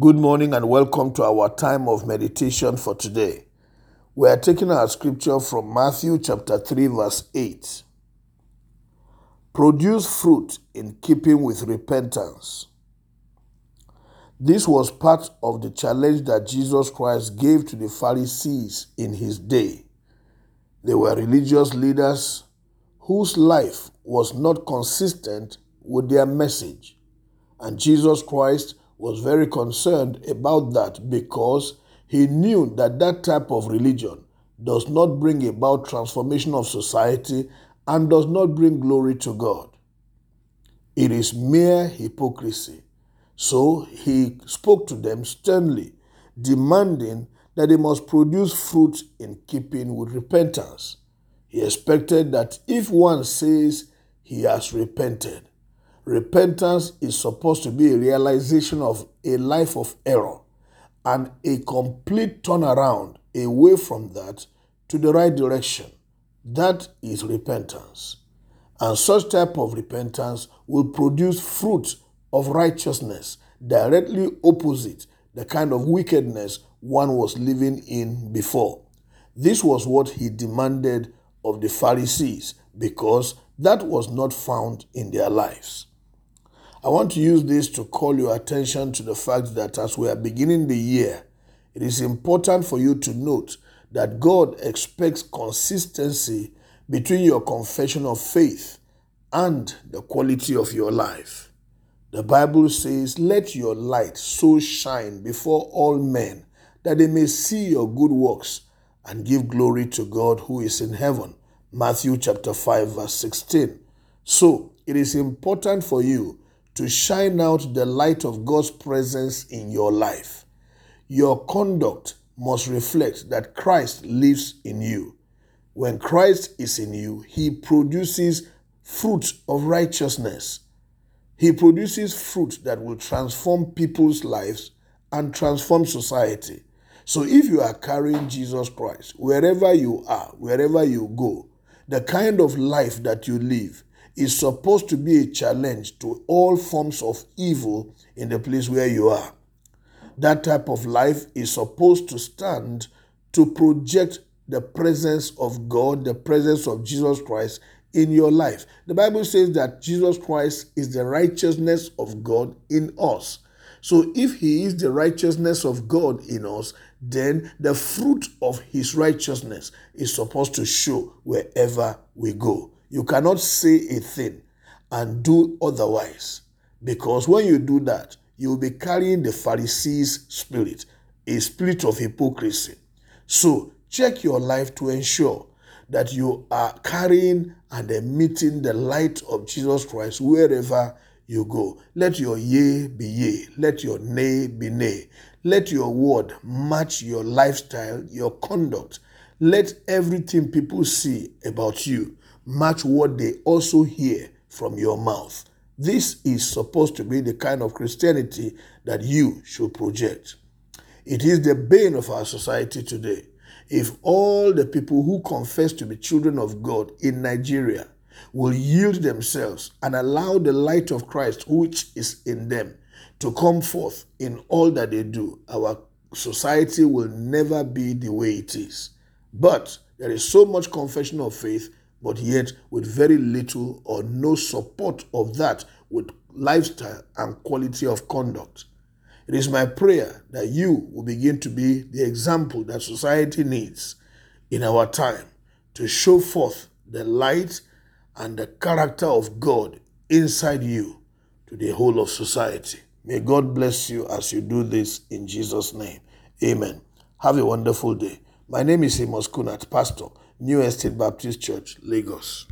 Good morning and welcome to our time of meditation for today. We are taking our scripture from Matthew chapter 3, verse 8. Produce fruit in keeping with repentance. This was part of the challenge that Jesus Christ gave to the Pharisees in his day. They were religious leaders whose life was not consistent with their message. And Jesus Christ was very concerned about that because he knew that that type of religion does not bring about transformation of society and does not bring glory to God. It is mere hypocrisy. So he spoke to them sternly, demanding that they must produce fruit in keeping with repentance. He expected that if one says he has repented, repentance is supposed to be a realization of a life of error and a complete turnaround away from that to the right direction. That is repentance. And such type of repentance will produce fruit of righteousness directly opposite the kind of wickedness one was living in before. This was what he demanded of the Pharisees because that was not found in their lives. I want to use this to call your attention to the fact that as we are beginning the year, it is important for you to note that God expects consistency between your confession of faith and the quality of your life. The Bible says, Let your light so shine before all men that they may see your good works and give glory to God who is in heaven. Matthew chapter 5, verse 16. So, it is important for you to shine out the light of God's presence in your life. Your conduct must reflect that Christ lives in you. When Christ is in you, he produces fruit of righteousness. He produces fruit that will transform people's lives and transform society. So if you are carrying Jesus Christ, wherever you are, wherever you go, the kind of life that you live is supposed to be a challenge to all forms of evil in the place where you are. That type of life is supposed to stand to project the presence of God, the presence of Jesus Christ in your life. The Bible says that Jesus Christ is the righteousness of God in us. So if he is the righteousness of God in us, then the fruit of his righteousness is supposed to show wherever we go. You cannot say a thing and do otherwise. Because when you do that, you will be carrying the Pharisees' spirit, a spirit of hypocrisy. So check your life to ensure that you are carrying and emitting the light of Jesus Christ wherever you go. Let your yea be yea. Let your nay be nay. Let your word match your lifestyle, your conduct. Let everything people see about you match what they also hear from your mouth. This is supposed to be the kind of Christianity that you should project. It is the bane of our society today. If all the people who confess to be children of God in Nigeria will yield themselves and allow the light of Christ, which is in them, to come forth in all that they do, our society will never be the way it is. But there is so much confession of faith, but yet with very little or no support of that with lifestyle and quality of conduct. It is my prayer that you will begin to be the example that society needs in our time to show forth the light and the character of God inside you to the whole of society. May God bless you as you do this in Jesus' name. Amen. Have a wonderful day. My name is Amos Kunat, Pastor, New Estate Baptist Church, Lagos.